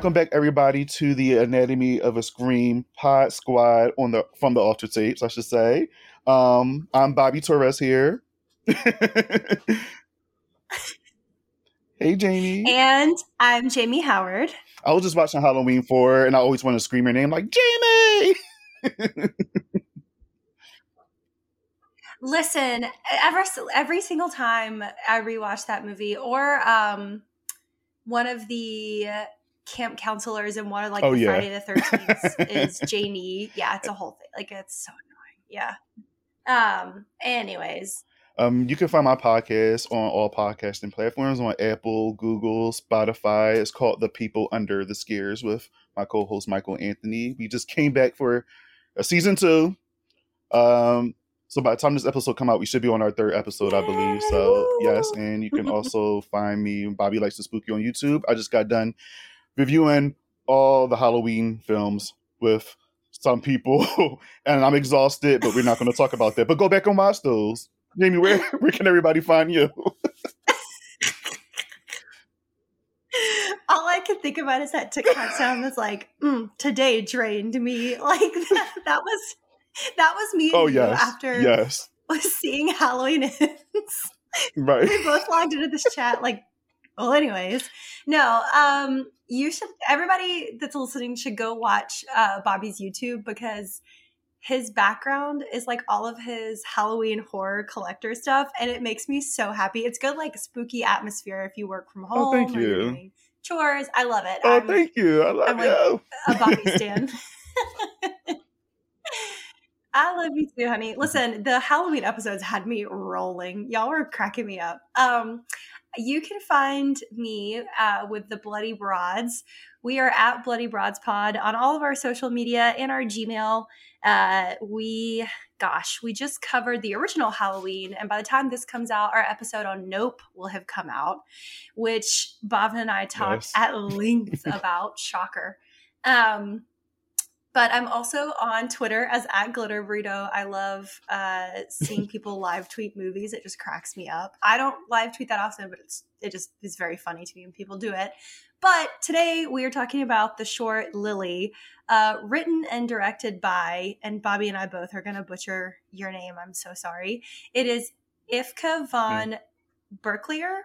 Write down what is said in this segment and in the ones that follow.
Welcome back, everybody, to the Anatomy of a Scream Pod Squad on the from the Alter Tapes, I should say. Um, I'm Bobby Torez here. hey, Jamie. And I'm Jamie Howard. I was just watching Halloween 4, and I always want to scream her name like Jamie. Listen, ever every single time I rewatch that movie, or um, one of the camp counselors in one of like Oh, the yeah. Friday the Thirteenth is Janie. Yeah, it's a whole thing. Like it's so annoying. Yeah. Um. Anyways, Um, you can find my podcast on all podcasting platforms on Apple, Google, Spotify. It's called The People Under the Scares with my co-host Michael Anthony. We just came back for a season two. Um, so by the time this episode come out, we should be on our third episode, I believe. So yes, and you can also find me Bobby likes to spooky on YouTube. I just got done reviewing all the Halloween films with some people, and I'm exhausted, but we're not going to talk about that. But go back and watch those. Jamie, where where can everybody find you? all I can think about is that TikTok sound that's like, mm, "Today drained me." Like that, that was that was me. Oh yes, After yes, was seeing Halloween ends. right. we both logged into this chat like well anyways no um you should everybody that's listening should go watch uh bobby's youtube because his background is like all of his halloween horror collector stuff and it makes me so happy it's good like spooky atmosphere if you work from home Oh, thank doing chores i love it Oh, I'm thank you. I love I'm like- you. a bobby stan I love you too, honey. Listen, the Halloween episodes had me rolling. Y'all were cracking me up. Um, you can find me uh, with the Bloody Broads. We are at Bloody Broads Pod on all of our social media and our Gmail. Uh, we, gosh, we just covered the original Halloween, and by the time this comes out, our episode on Nope will have come out, which Bob and I talked at length about. Shocker. Um, but I'm also on Twitter as at Glitter Burrito. I love uh, seeing people live tweet movies. It just cracks me up. I don't live tweet that often, but it's it just is very funny to me when people do it. But today we are talking about the short Lili, uh, written and directed by, and Bobby and I both are going to butcher your name. I'm so sorry. It is Yfke van Berckelaer.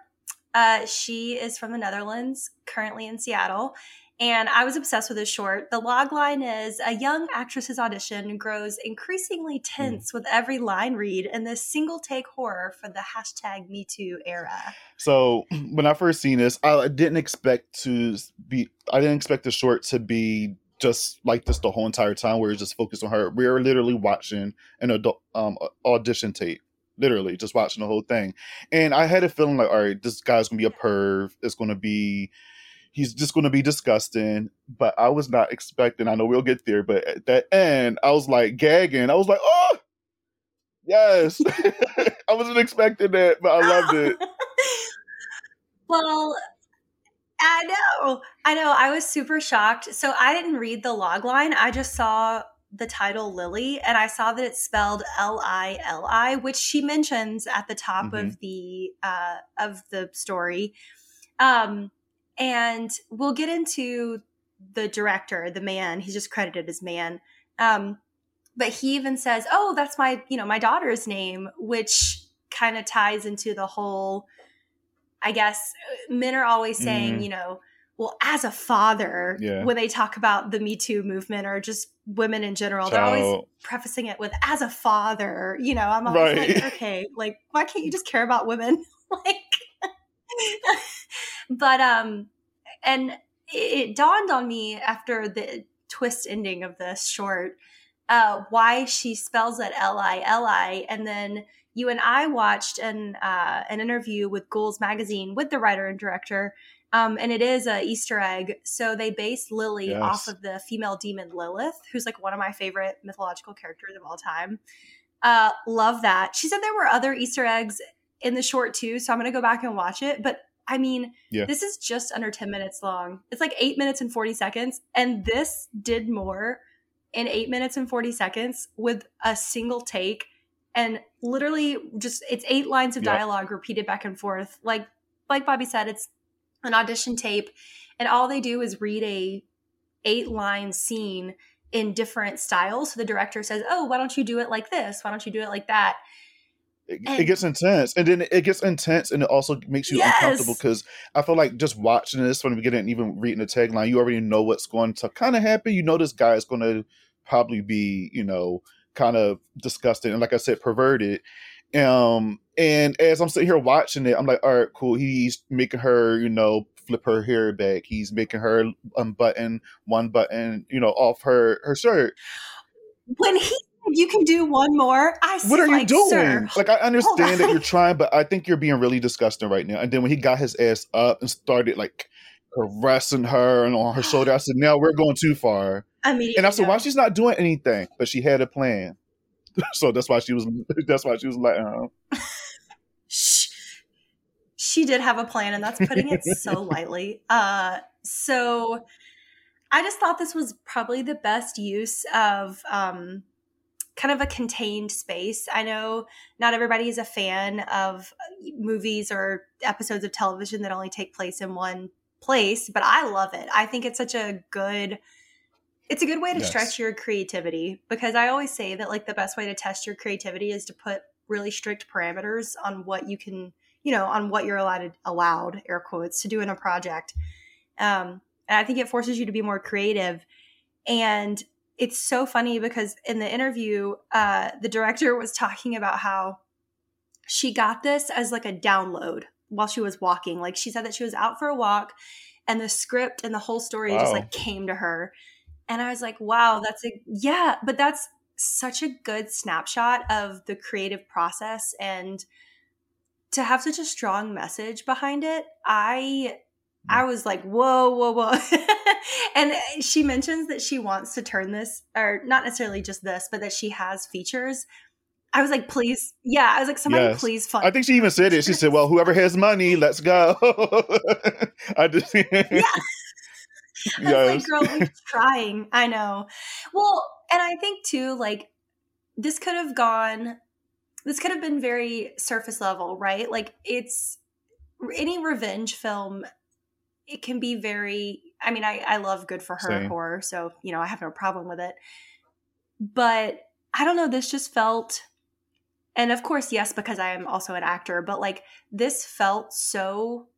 Uh, she is from the Netherlands, currently in Seattle. And I was obsessed with this short. The log line is a young actress's audition grows increasingly tense mm. with every line read in this single take horror for the hashtag MeToo era. So when I first seen this, I didn't expect to be I didn't expect the short to be just like this the whole entire time where it's just focused on her. We are literally watching an adult um, audition tape literally just watching the whole thing. And I had a feeling like, all right, this guy's gonna be a perv. It's gonna be he's just gonna be disgusting. But I was not expecting, I know we'll get there, but at that end, I was like gagging. I was like, oh yes. I wasn't expecting that, but I loved it. well, I know. I know. I was super shocked. So I didn't read the log line. I just saw the title Lili and I saw that it's spelled L I L I, which she mentions at the top mm-hmm. of the uh, of the story. Um, and we'll get into the director, the man. He's just credited as man. Um, but he even says, "Oh, that's my you know my daughter's name," which kind of ties into the whole. I guess men are always saying, mm. you know, well, as a father, yeah. when they talk about the Me Too movement or just women in general, they're always prefacing it with "as a father." You know, I'm always right. like, okay, like why can't you just care about women? like, but um, and it, it dawned on me after the twist ending of this short uh, why she spells it L I L I, and then you and I watched an uh, an interview with Ghouls magazine with the writer and director um, and it is a Easter egg. So they base Lili yes. off of the female demon Lilith, who's like one of my favorite mythological characters of all time. Uh, love that. She said there were other Easter eggs in the short too, so I'm gonna go back and watch it. But I mean, yeah. this is just under 10 minutes long. It's like eight minutes and 40 seconds, and this did more in eight minutes and 40 seconds with a single take and literally just it's eight lines of dialogue repeated back and forth. Like like Bobby said, it's an audition tape and all they do is read a eight line scene in different styles so the director says oh why don't you do it like this why don't you do it like that it, and, it gets intense and then it gets intense and it also makes you yes. uncomfortable because i feel like just watching this from the beginning even reading the tagline you already know what's going to kind of happen you know this guy is going to probably be you know kind of disgusting and like i said perverted um, and as I'm sitting here watching it, I'm like, all right, cool. He's making her, you know, flip her hair back. He's making her unbutton one button, you know, off her her shirt. When he you can do one more. I what are like, you doing? Sir, like I understand that you're trying, but I think you're being really disgusting right now. And then when he got his ass up and started like caressing her and on her shoulder, I said, "Now we're going too far." Immediately, and I said, "Why she's not doing anything?" But she had a plan. so that's why she was that's why she was letting her. she did have a plan, and that's putting it so lightly. Uh, so I just thought this was probably the best use of um, kind of a contained space. I know not everybody is a fan of movies or episodes of television that only take place in one place, but I love it. I think it's such a good it's a good way to yes. stretch your creativity because I always say that like the best way to test your creativity is to put really strict parameters on what you can, you know, on what you're allowed allowed air quotes to do in a project. Um, and I think it forces you to be more creative. And it's so funny because in the interview, uh, the director was talking about how she got this as like a download while she was walking. Like she said that she was out for a walk and the script and the whole story wow. just like came to her and I was like, wow, that's a, yeah, but that's such a good snapshot of the creative process and to have such a strong message behind it. I, I was like, whoa, whoa, whoa. and uh, she mentions that she wants to turn this, or not necessarily just this, but that she has features. I was like, please, yeah. I was like, somebody yes. please fund. I think she even said it. She said, well, whoever has money, let's go. I just, yeah yes. like, girl, we're trying. I know. Well, and I think too, like, this could have gone, this could have been very surface level, right? Like, it's any revenge film, it can be very, I mean, I, I love good for her Same. horror, so, you know, I have no problem with it. But I don't know, this just felt, and of course, yes, because I am also an actor, but like, this felt so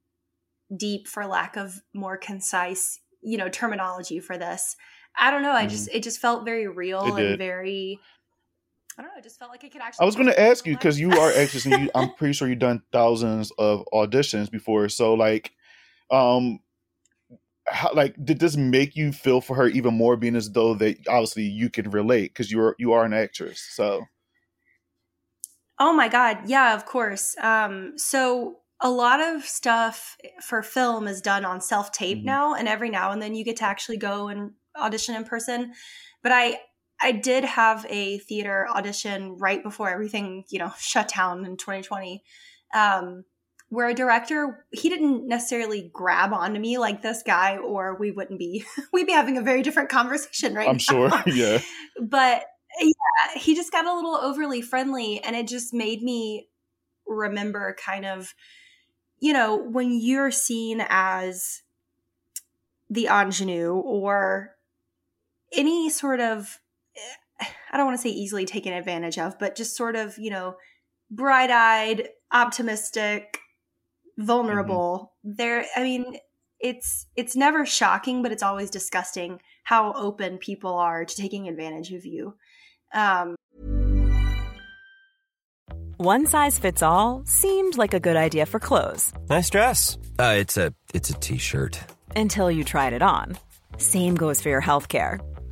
deep for lack of more concise you know terminology for this i don't know i just it just felt very real Mm-hmm. It did. and very i don't know it just felt like it could actually I was going to ask you because you are actress and you, I'm pretty sure you've done thousands of auditions before. So like, um, how, like did this make you feel for her even more, being as though that obviously you can relate because you are you are an actress. So oh my god yeah of course um so a lot of stuff for film is done on self tape Mhm. now and every now and then you get to actually go and audition in person but i i did have a theater audition right before everything you know shut down in 2020 um where a director he didn't necessarily grab onto me like this guy or we wouldn't be we'd be having a very different conversation right I'm now. sure, yeah, but yeah, he just got a little overly friendly and it just made me remember kind of you know when you're seen as the ingenue or any sort of eh, I don't want to say easily taken advantage of, but just sort of, you know, bright-eyed, optimistic, vulnerable. There I mean, it's it's never shocking, but it's always disgusting how open people are to taking advantage of you. Um One size fits all seemed like a good idea for clothes Nice dress. Uh, it's a it's a t-shirt. until you tried it on. Same goes for your healthcare.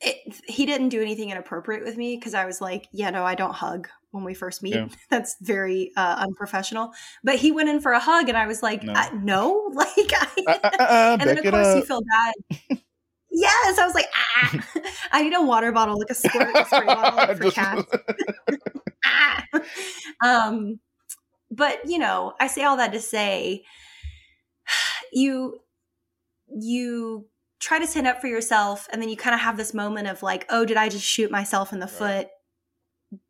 It, he didn't do anything inappropriate with me because I was like, yeah, no, I don't hug when we first meet. Yeah. That's very uh, unprofessional. But he went in for a hug, and I was like, No. no, no? like, I, Uh, uh, uh, uh, and then of course you feel bad. yes, I was like, ah, I need a water bottle, like a squirt spray bottle like, for cats. ah. Um, but you know, I say all that to say, you you try to stand up for yourself, and then you kind of have this moment of like, oh, did I just shoot myself in the foot?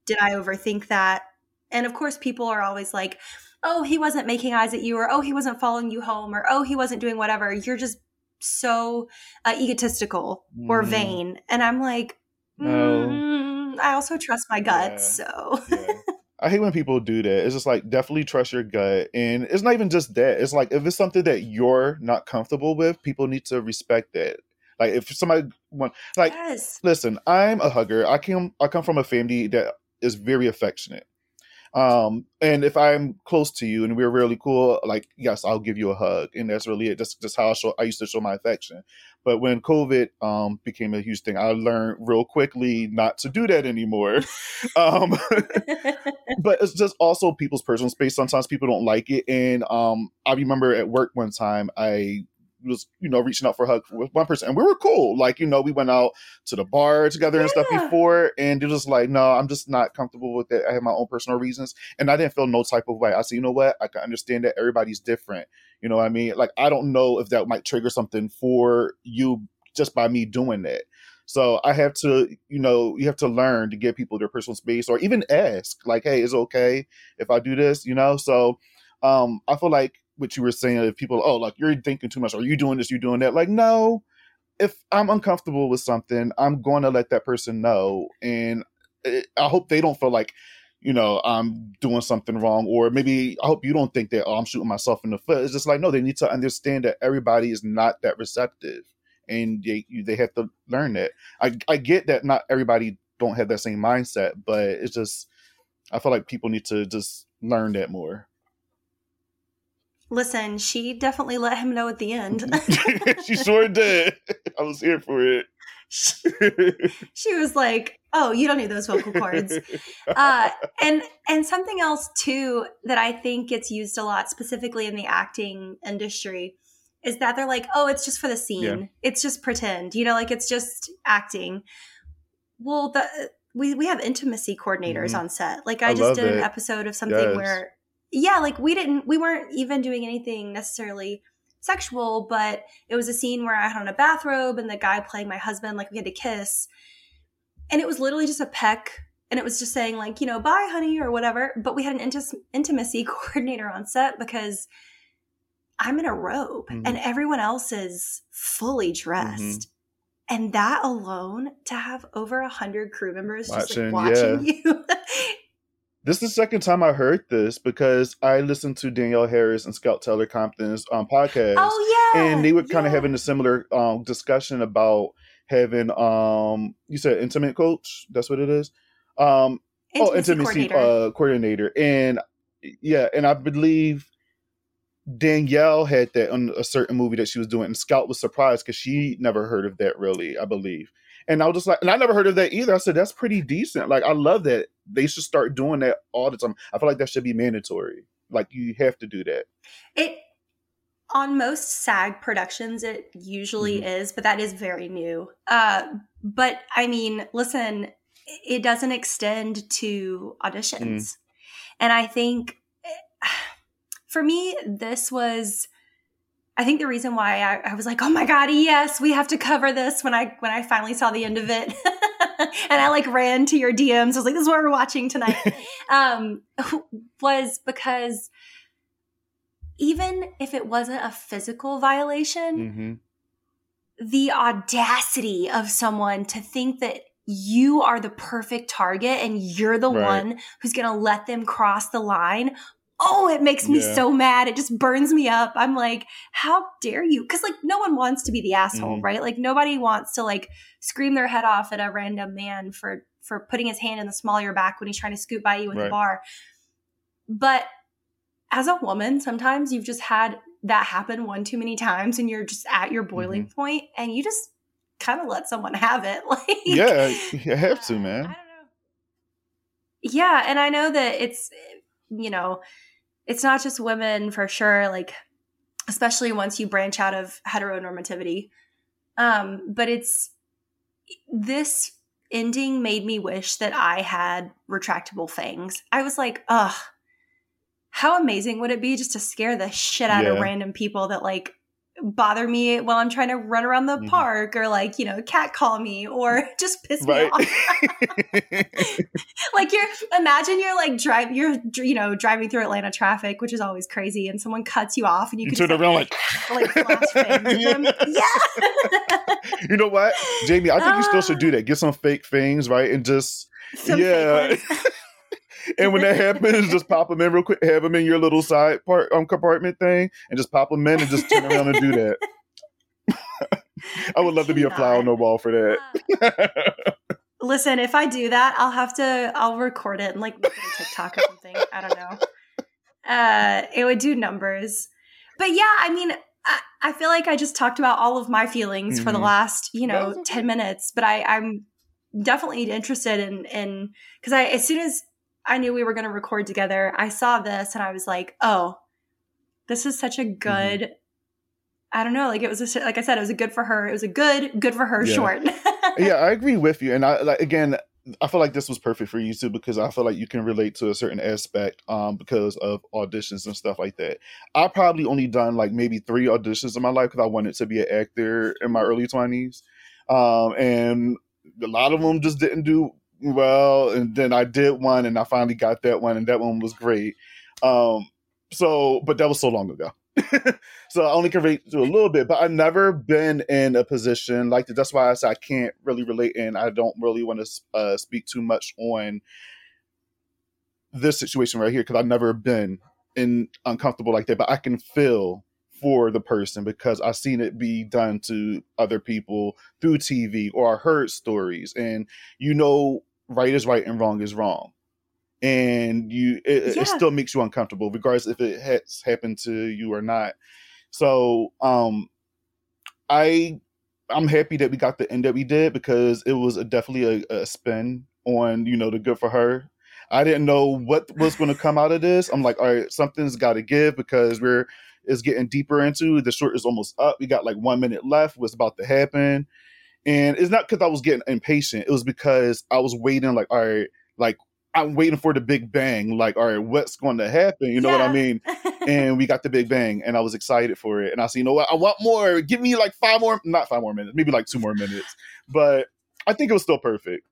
Did I overthink that? And of course, people are always like, oh, he wasn't making eyes at you, or oh, he wasn't following you home, or oh, he wasn't doing whatever. You're just so uh, egotistical or Mm. vain. And I'm like, No. mm, I also trust my guts. Yeah. So yeah. I hate when people do that. It's just like definitely trust your gut, and it's not even just that. It's like if it's something that you're not comfortable with, people need to respect that. Like if somebody want, like, yes. listen, I'm a hugger. I come, I come from a family that is very affectionate. Um, and if I'm close to you and we're really cool, like yes, I'll give you a hug, and that's really it. That's just how I show. I used to show my affection. But when COVID um became a huge thing, I learned real quickly not to do that anymore. um, but it's just also people's personal space. Sometimes people don't like it, and um, I remember at work one time I was you know reaching out for a hug with one person, and we were cool. Like you know, we went out to the bar together and stuff before, and it was like, no, I'm just not comfortable with it. I have my own personal reasons, and I didn't feel no type of way. I said, you know what, I can understand that everybody's different. You know what I mean? Like I don't know if that might trigger something for you just by me doing that. So I have to, you know, you have to learn to give people their personal space or even ask, like, hey, is it okay if I do this? You know? So um I feel like what you were saying, if people, oh, like you're thinking too much, are you doing this, you doing that. Like, no, if I'm uncomfortable with something, I'm going to let that person know. And I hope they don't feel like you know I'm doing something wrong, or maybe I hope you don't think that oh, I'm shooting myself in the foot. It's just like no, they need to understand that everybody is not that receptive, and they they have to learn that. I I get that not everybody don't have that same mindset, but it's just I feel like people need to just learn that more. Listen, she definitely let him know at the end. she sure did. I was here for it. she was like, "Oh, you don't need those vocal cords." Uh, and and something else too that I think gets used a lot, specifically in the acting industry, is that they're like, "Oh, it's just for the scene. Yeah. It's just pretend. You know, like it's just acting." Well, the we we have intimacy coordinators mm-hmm. on set. Like I, I just did it. an episode of something yes. where yeah, like we didn't, we weren't even doing anything necessarily sexual, but it was a scene where I had on a bathrobe and the guy playing my husband, like we had to kiss. And it was literally just a peck. And it was just saying, like, you know, bye, honey, or whatever. But we had an inti- intimacy coordinator on set because I'm in a robe mm-hmm. and everyone else is fully dressed. Mm-hmm. And that alone, to have over a hundred crew members watching, just like watching yeah. you, This is the second time I heard this because I listened to Danielle Harris and Scout Taylor Compton's um, podcast. Oh yeah, and they were kind of having a similar um, discussion about having um you said intimate coach. That's what it is. Um, intimacy oh, intimacy coordinator. Uh, coordinator, and yeah, and I believe Danielle had that on a certain movie that she was doing, and Scout was surprised because she never heard of that really. I believe. And I was just like, and I never heard of that either. I said, that's pretty decent. Like, I love that. They should start doing that all the time. I feel like that should be mandatory. Like, you have to do that. It, on most SAG productions, it usually mm-hmm. is, but that is very new. Uh, but I mean, listen, it doesn't extend to auditions. Mm. And I think for me, this was I think the reason why I, I, was like, oh my god, yes, we have to cover this when I when I finally saw the end of it, and I like ran to your DMs. I was like, this is what we're watching tonight. um, was because even if it wasn't a physical violation, mm-hmm. the audacity of someone to think that you are the perfect target and you're the right. one who's going to let them cross the line oh, it makes me yeah. so mad. It just burns me up. I'm like, how dare you? Because like no one wants to be the asshole, mm-hmm. right? Like nobody wants to like scream their head off at a random man for for putting his hand in the small of your back when he's trying to scoot by you in right. the bar. But as a woman, sometimes you've just had that happen one too many times and you're just at your boiling mm-hmm. point and you just kind of let someone have it. Like Yeah, you have to, man. I don't know. Yeah, and I know that it's you know, it's not just women for sure, like, especially once you branch out of heteronormativity. Um, but it's this ending made me wish that I had retractable fangs. I was like, ugh, how amazing would it be just to scare the shit out yeah. of random people that like bother me while I'm trying to run around the mm-hmm. park or like, you know, cat call me or just piss me off. like you're imagine you're like drive you're you know driving through Atlanta traffic, which is always crazy, and someone cuts you off and you, you turn around like like yeah. you know what? Jamie, I think uh, you still should do that. Get some fake things, right? And just yeah. And when that happens, just pop them in real quick, have them in your little side part um, compartment thing, and just pop them in and just turn around and do that. I would love to be a on the wall for that. Listen, if I do that, I'll have to. I'll record it and like make it a TikTok or something. I don't know. Uh, it would do numbers, but yeah, I mean, I, I feel like I just talked about all of my feelings mm-hmm. for the mm-hmm. last, you know, ten minutes. But I, I'm definitely interested in in because I as soon as I knew we were going to record together. I saw this and I was like, oh, this is such a mm-hmm. good. Mm-hmm. I don't know, like it was a, like I said, it was a good for her. It was a good, good for her yeah. short. yeah, I agree with you, and I like again. I feel like this was perfect for you too because I feel like you can relate to a certain aspect um, because of auditions and stuff like that. I probably only done like maybe three auditions in my life because I wanted to be an actor in my early twenties, um, and a lot of them just didn't do well, and then I did one, and I finally got that one, and that one was great. Um, so, but that was so long ago. so I only can relate to a little bit, but I've never been in a position like that. That's why I say I can't really relate, and I don't really want to uh, speak too much on this situation right here because I've never been in uncomfortable like that. But I can feel for the person because I've seen it be done to other people through TV or I heard stories, and you know, right is right and wrong is wrong. And you it, yeah. it, still makes you uncomfortable regardless if it has happened to you or not. So um i i'm happy that we got the end that we did because it was a, definitely a, a spin on you know the good for her. I didn't know what was going to come out of this. I'm like all right something's got to give because we're is getting deeper into the short is almost up. We got like one minute left. What's about to happen and it's not because i was getting impatient it was because i was waiting like all right like I'm waiting for the big bang. Like, all right, what's going to happen? You know yeah. what I mean? and we got the big bang, and I was excited for it. And I said, you know what? I want more. Give me like five more, not five more minutes, maybe like two more minutes. But I think it was still perfect.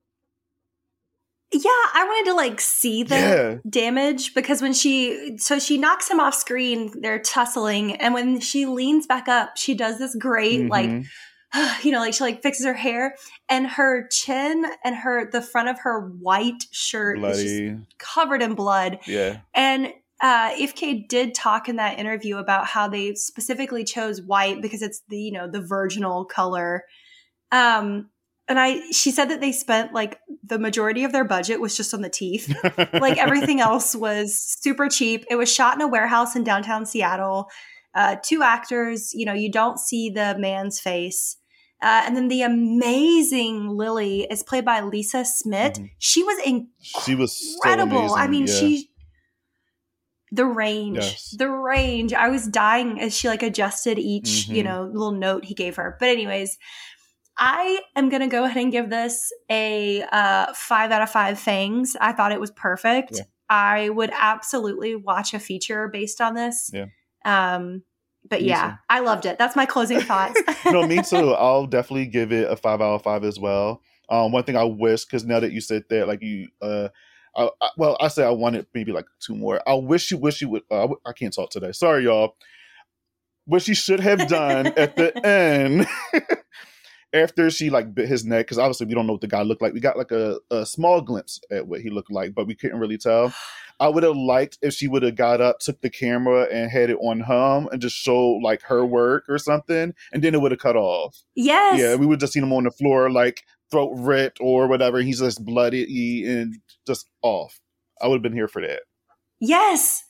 Yeah, I wanted to like see the yeah. damage because when she so she knocks him off screen, they're tussling, and when she leans back up, she does this great mm-hmm. like you know, like she like fixes her hair and her chin and her the front of her white shirt Bloody. is just covered in blood. Yeah. And uh, Yfke did talk in that interview about how they specifically chose white because it's the you know the virginal color. Um, and I she said that they spent like the majority of their budget was just on the teeth. like everything else was super cheap. It was shot in a warehouse in downtown Seattle uh, two actors. You know, you don't see the man's face. Uh, and then the amazing Lili is played by Lisa Smith. Mm-hmm. She was incredible. She was so I mean, yeah. she the range, yes. the range. I was dying as she like adjusted each, mm-hmm. you know, little note he gave her. But anyways, I am gonna go ahead and give this a uh, five out of five fangs. I thought it was perfect. Yeah. I would absolutely watch a feature based on this. Yeah. Um, but me yeah, too. I loved it. That's my closing thoughts. no, me too. I'll definitely give it a five out of five as well. Um, one thing I wish, because now that you said that, like you, uh, I, I, well, I say I wanted maybe like two more. I wish you, wish you would. Uh, I can't talk today. Sorry, y'all. What she should have done at the end, after she like bit his neck, because obviously we don't know what the guy looked like. We got like a, a small glimpse at what he looked like, but we couldn't really tell. I would have liked if she would have got up, took the camera, and had it on him and just showed like her work or something, and then it would have cut off. Yes. Yeah, we would just seen him on the floor, like throat ripped or whatever. He's just bloody and just off. I would have been here for that. Yes.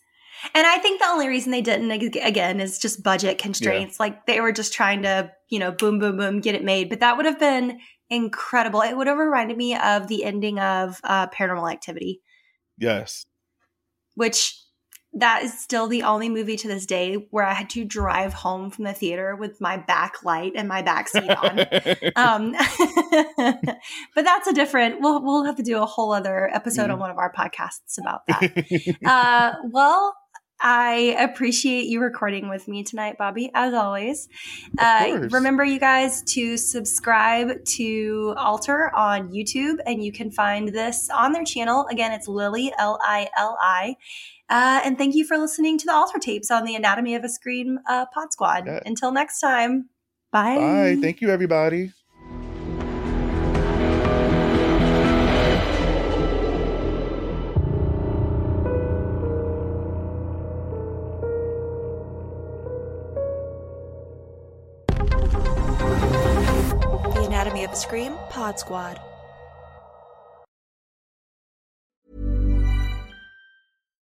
And I think the only reason they didn't again is just budget constraints. Yeah. Like they were just trying to, you know, boom, boom, boom, get it made. But that would have been incredible. It would have reminded me of the ending of uh, Paranormal Activity. Yes which that is still the only movie to this day where I had to drive home from the theater with my back light and my back seat on. um, but that's a different. We'll we'll have to do a whole other episode mm. on one of our podcasts about that. uh, well, I appreciate you recording with me tonight, Bobby, as always. Uh, remember, you guys, to subscribe to Alter on YouTube, and you can find this on their channel. Again, it's Lili, L I L I. Uh, and thank you for listening to the Alter tapes on the Anatomy of a Scream uh, Pod Squad. Yeah. Until next time, bye. Bye. Thank you, everybody. Scream Pod Squad.